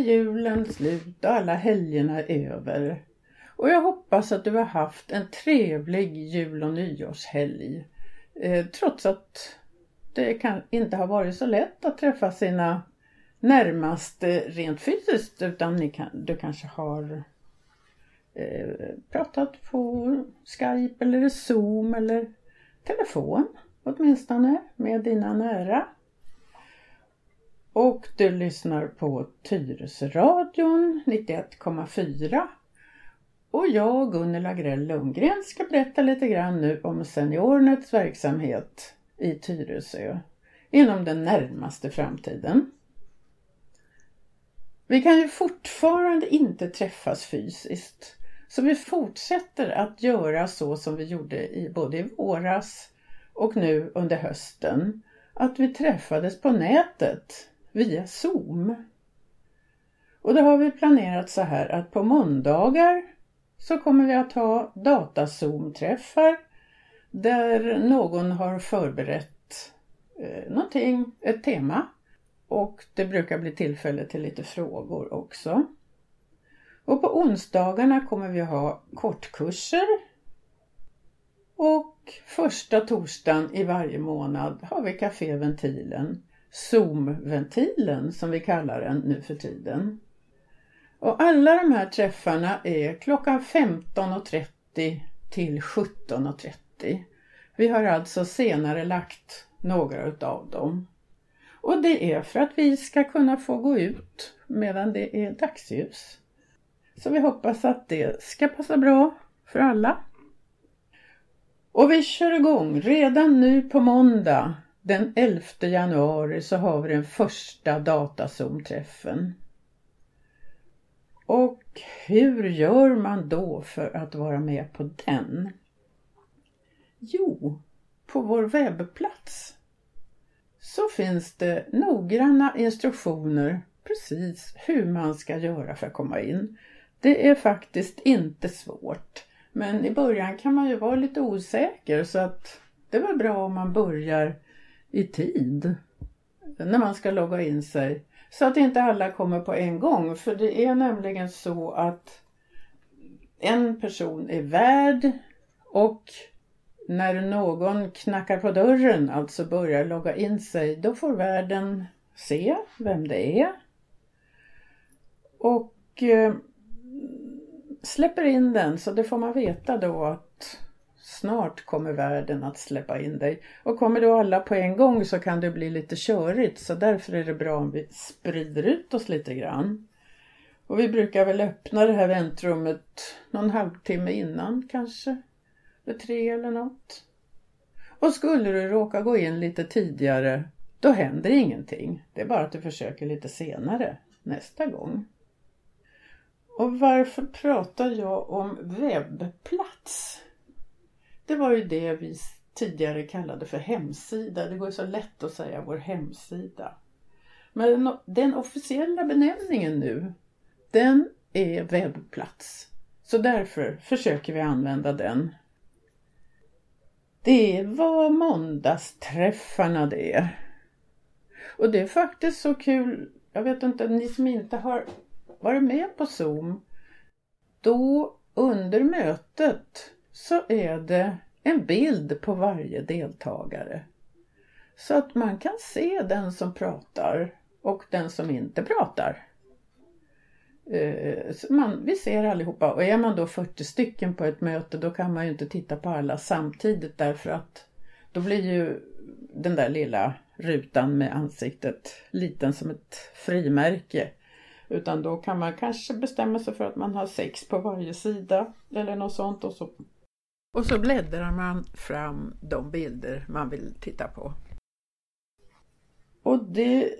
julen slut och alla helgerna är över. Och jag hoppas att du har haft en trevlig jul och nyårshelg. Eh, trots att det kan, inte har varit så lätt att träffa sina närmaste rent fysiskt utan ni kan, du kanske har eh, pratat på Skype eller Zoom eller telefon åtminstone med dina nära. Och du lyssnar på Tyresöradion 91,4 och jag, Gunnel Agrell Lundgren, ska berätta lite grann nu om Seniornets verksamhet i Tyresö inom den närmaste framtiden. Vi kan ju fortfarande inte träffas fysiskt så vi fortsätter att göra så som vi gjorde i både i våras och nu under hösten. Att vi träffades på nätet via Zoom. Och då har vi planerat så här att på måndagar så kommer vi att ha datazoom-träffar där någon har förberett eh, någonting, ett tema. Och det brukar bli tillfälle till lite frågor också. Och på onsdagarna kommer vi ha kortkurser. Och första torsdagen i varje månad har vi Café Ventilen. Zoom-ventilen som vi kallar den nu för tiden. Och alla de här träffarna är klockan 15.30 till 17.30. Vi har alltså senare lagt några utav dem. Och det är för att vi ska kunna få gå ut medan det är dagsljus. Så vi hoppas att det ska passa bra för alla. Och vi kör igång redan nu på måndag den 11 januari så har vi den första datazoom-träffen. Och hur gör man då för att vara med på den? Jo, på vår webbplats så finns det noggranna instruktioner precis hur man ska göra för att komma in. Det är faktiskt inte svårt. Men i början kan man ju vara lite osäker så att det var bra om man börjar i tid när man ska logga in sig så att inte alla kommer på en gång. För det är nämligen så att en person är värd och när någon knackar på dörren, alltså börjar logga in sig, då får värden se vem det är. Och eh, släpper in den så det får man veta då att Snart kommer världen att släppa in dig. Och kommer då alla på en gång så kan det bli lite körigt så därför är det bra om vi sprider ut oss lite grann. Och vi brukar väl öppna det här väntrummet någon halvtimme innan kanske. Vid tre eller något. Och skulle du råka gå in lite tidigare då händer ingenting. Det är bara att du försöker lite senare nästa gång. Och varför pratar jag om webbplats? Det var ju det vi tidigare kallade för hemsida. Det går så lätt att säga vår hemsida. Men den officiella benämningen nu, den är webbplats. Så därför försöker vi använda den. Det var måndagsträffarna det. Och det är faktiskt så kul, jag vet inte, ni som inte har varit med på Zoom. Då under mötet så är det en bild på varje deltagare. Så att man kan se den som pratar och den som inte pratar. Eh, man, vi ser allihopa och är man då 40 stycken på ett möte då kan man ju inte titta på alla samtidigt därför att då blir ju den där lilla rutan med ansiktet liten som ett frimärke. Utan då kan man kanske bestämma sig för att man har sex på varje sida eller något sånt och så och så bläddrar man fram de bilder man vill titta på. Och det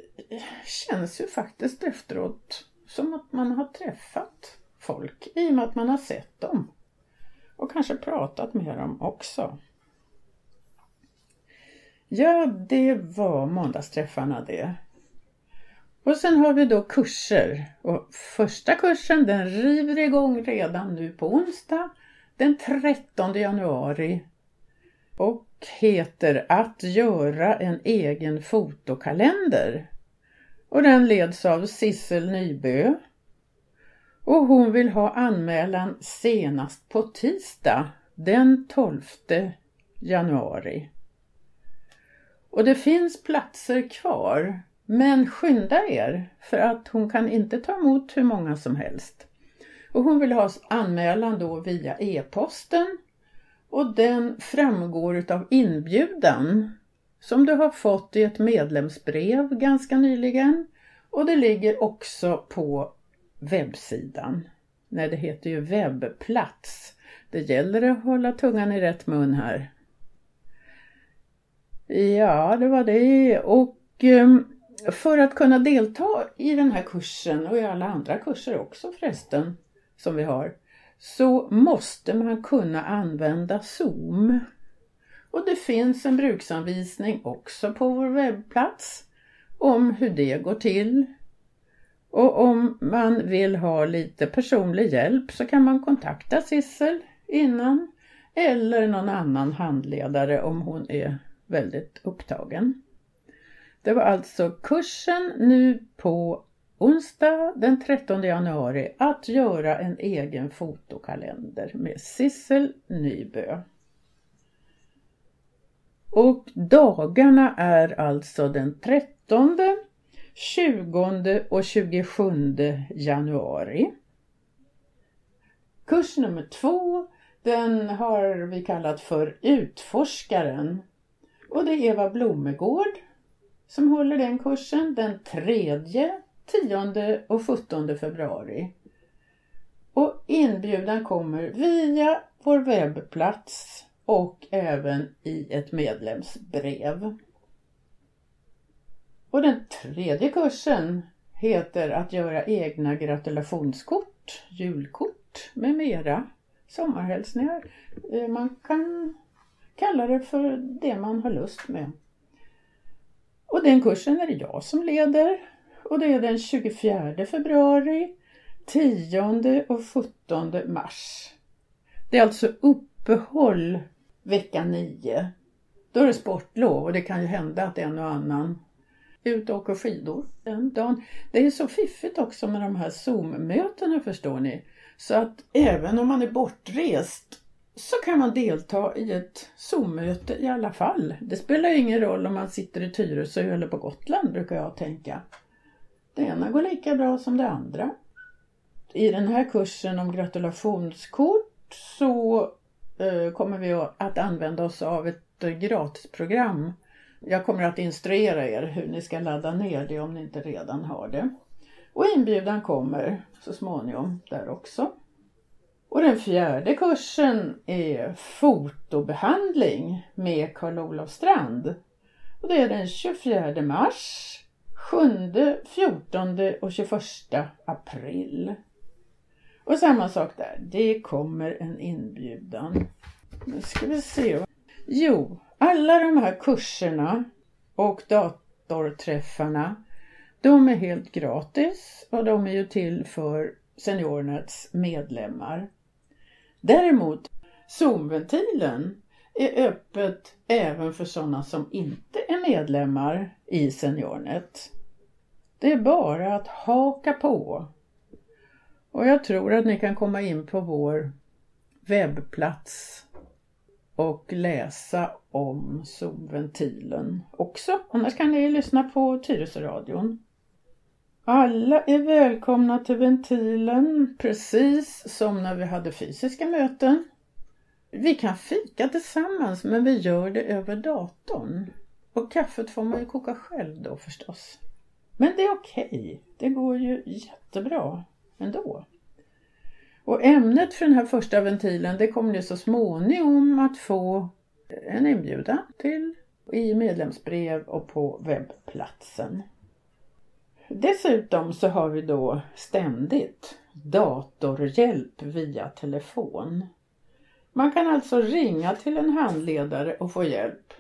känns ju faktiskt efteråt som att man har träffat folk i och med att man har sett dem. Och kanske pratat med dem också. Ja, det var måndagsträffarna det. Och sen har vi då kurser. Och första kursen den river igång redan nu på onsdag den 13 januari och heter Att göra en egen fotokalender. Och den leds av Sissel Nybö. Och hon vill ha anmälan senast på tisdag den 12 januari. Och det finns platser kvar men skynda er för att hon kan inte ta emot hur många som helst. Och hon vill ha anmälan då via e-posten och den framgår av inbjudan som du har fått i ett medlemsbrev ganska nyligen och det ligger också på webbsidan. Nej, det heter ju webbplats. Det gäller att hålla tungan i rätt mun här. Ja, det var det och ehm, för att kunna delta i den här kursen och i alla andra kurser också förresten som vi har så måste man kunna använda Zoom. Och det finns en bruksanvisning också på vår webbplats om hur det går till. Och om man vill ha lite personlig hjälp så kan man kontakta Sissel innan eller någon annan handledare om hon är väldigt upptagen. Det var alltså kursen nu på onsdag den 13 januari att göra en egen fotokalender med Sissel Nybö. Och dagarna är alltså den 13, 20 och 27 januari. Kurs nummer två den har vi kallat för Utforskaren. Och det är Eva Blomegård som håller den kursen den 3, 10 och 17 februari. Och inbjudan kommer via vår webbplats och även i ett medlemsbrev. Och den tredje kursen heter att göra egna gratulationskort, julkort med mera. Sommarhälsningar. Eh, man kan kalla det för det man har lust med. Och den kursen är det jag som leder och det är den 24 februari, 10 och 17 mars. Det är alltså uppehåll vecka 9. Då är det sportlov och det kan ju hända att en och annan ut och åker skidor den dagen. Det är så fiffigt också med de här Zoom-mötena förstår ni. Så att även om man är bortrest så kan man delta i ett Zoom-möte i alla fall. Det spelar ingen roll om man sitter i Tyresö eller på Gotland brukar jag tänka. Det ena går lika bra som det andra. I den här kursen om gratulationskort så eh, kommer vi att använda oss av ett eh, gratisprogram. Jag kommer att instruera er hur ni ska ladda ner det om ni inte redan har det. Och inbjudan kommer så småningom där också. Och den fjärde kursen är fotobehandling med Karl-Olof Strand. Och det är den 24 mars, 7, 14 och 21 april. Och samma sak där, det kommer en inbjudan. Nu ska vi se. Jo, alla de här kurserna och datorträffarna de är helt gratis och de är ju till för SeniorNets medlemmar. Däremot Zoom-ventilen är öppet även för sådana som inte är medlemmar i SeniorNet. Det är bara att haka på. Och jag tror att ni kan komma in på vår webbplats och läsa om solventilen också. Annars kan ni lyssna på Tyresöradion. Alla är välkomna till ventilen precis som när vi hade fysiska möten. Vi kan fika tillsammans men vi gör det över datorn. Och kaffet får man ju koka själv då förstås. Men det är okej. Okay. Det går ju jättebra ändå. Och ämnet för den här första ventilen det kommer ni så småningom att få en inbjudan till i medlemsbrev och på webbplatsen. Dessutom så har vi då ständigt datorhjälp via telefon. Man kan alltså ringa till en handledare och få hjälp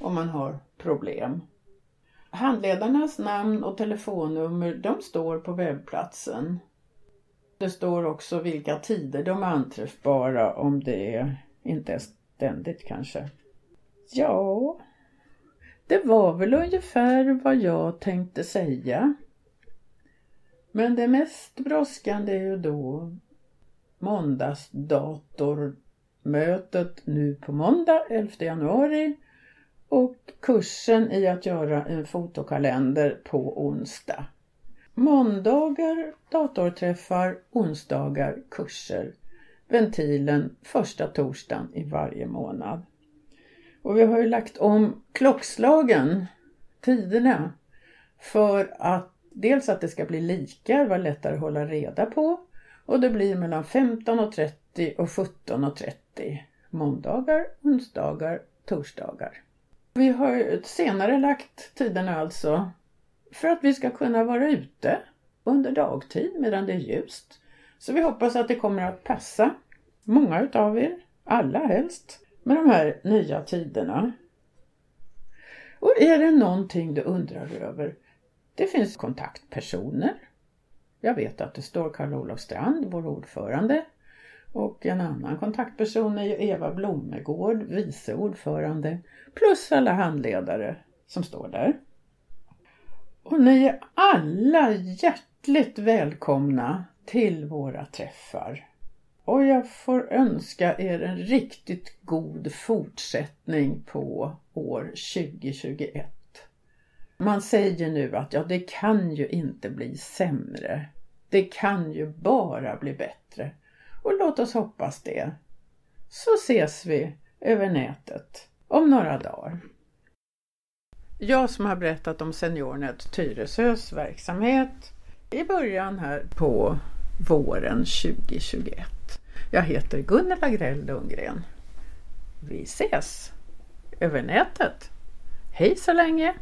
om man har problem. Handledarnas namn och telefonnummer de står på webbplatsen. Det står också vilka tider de är anträffbara om det inte är ständigt kanske. Ja, det var väl ungefär vad jag tänkte säga Men det mest brådskande är ju då måndagsdatormötet nu på måndag 11 januari och kursen i att göra en fotokalender på onsdag. Måndagar datorträffar, onsdagar kurser. Ventilen första torsdagen i varje månad. Och vi har ju lagt om klockslagen, tiderna, för att dels att det ska bli lika, vara lättare att hålla reda på och det blir mellan 15.30 och 17.30 måndagar, onsdagar, torsdagar. Vi har senare lagt tiderna alltså för att vi ska kunna vara ute under dagtid medan det är ljust. Så vi hoppas att det kommer att passa många utav er, alla helst, med de här nya tiderna. Och är det någonting du undrar över? Det finns kontaktpersoner. Jag vet att det står Karl-Olof Strand, vår ordförande. Och en annan kontaktperson är ju Eva Blomegård, vice ordförande. Plus alla handledare som står där. Och ni är alla hjärtligt välkomna till våra träffar. Och jag får önska er en riktigt god fortsättning på år 2021. Man säger nu att ja, det kan ju inte bli sämre. Det kan ju bara bli bättre. Och låt oss hoppas det. Så ses vi över nätet om några dagar. Jag som har berättat om SeniorNet Tyresös verksamhet i början här på våren 2021. Jag heter Gunnela Grell Lundgren. Vi ses över nätet. Hej så länge!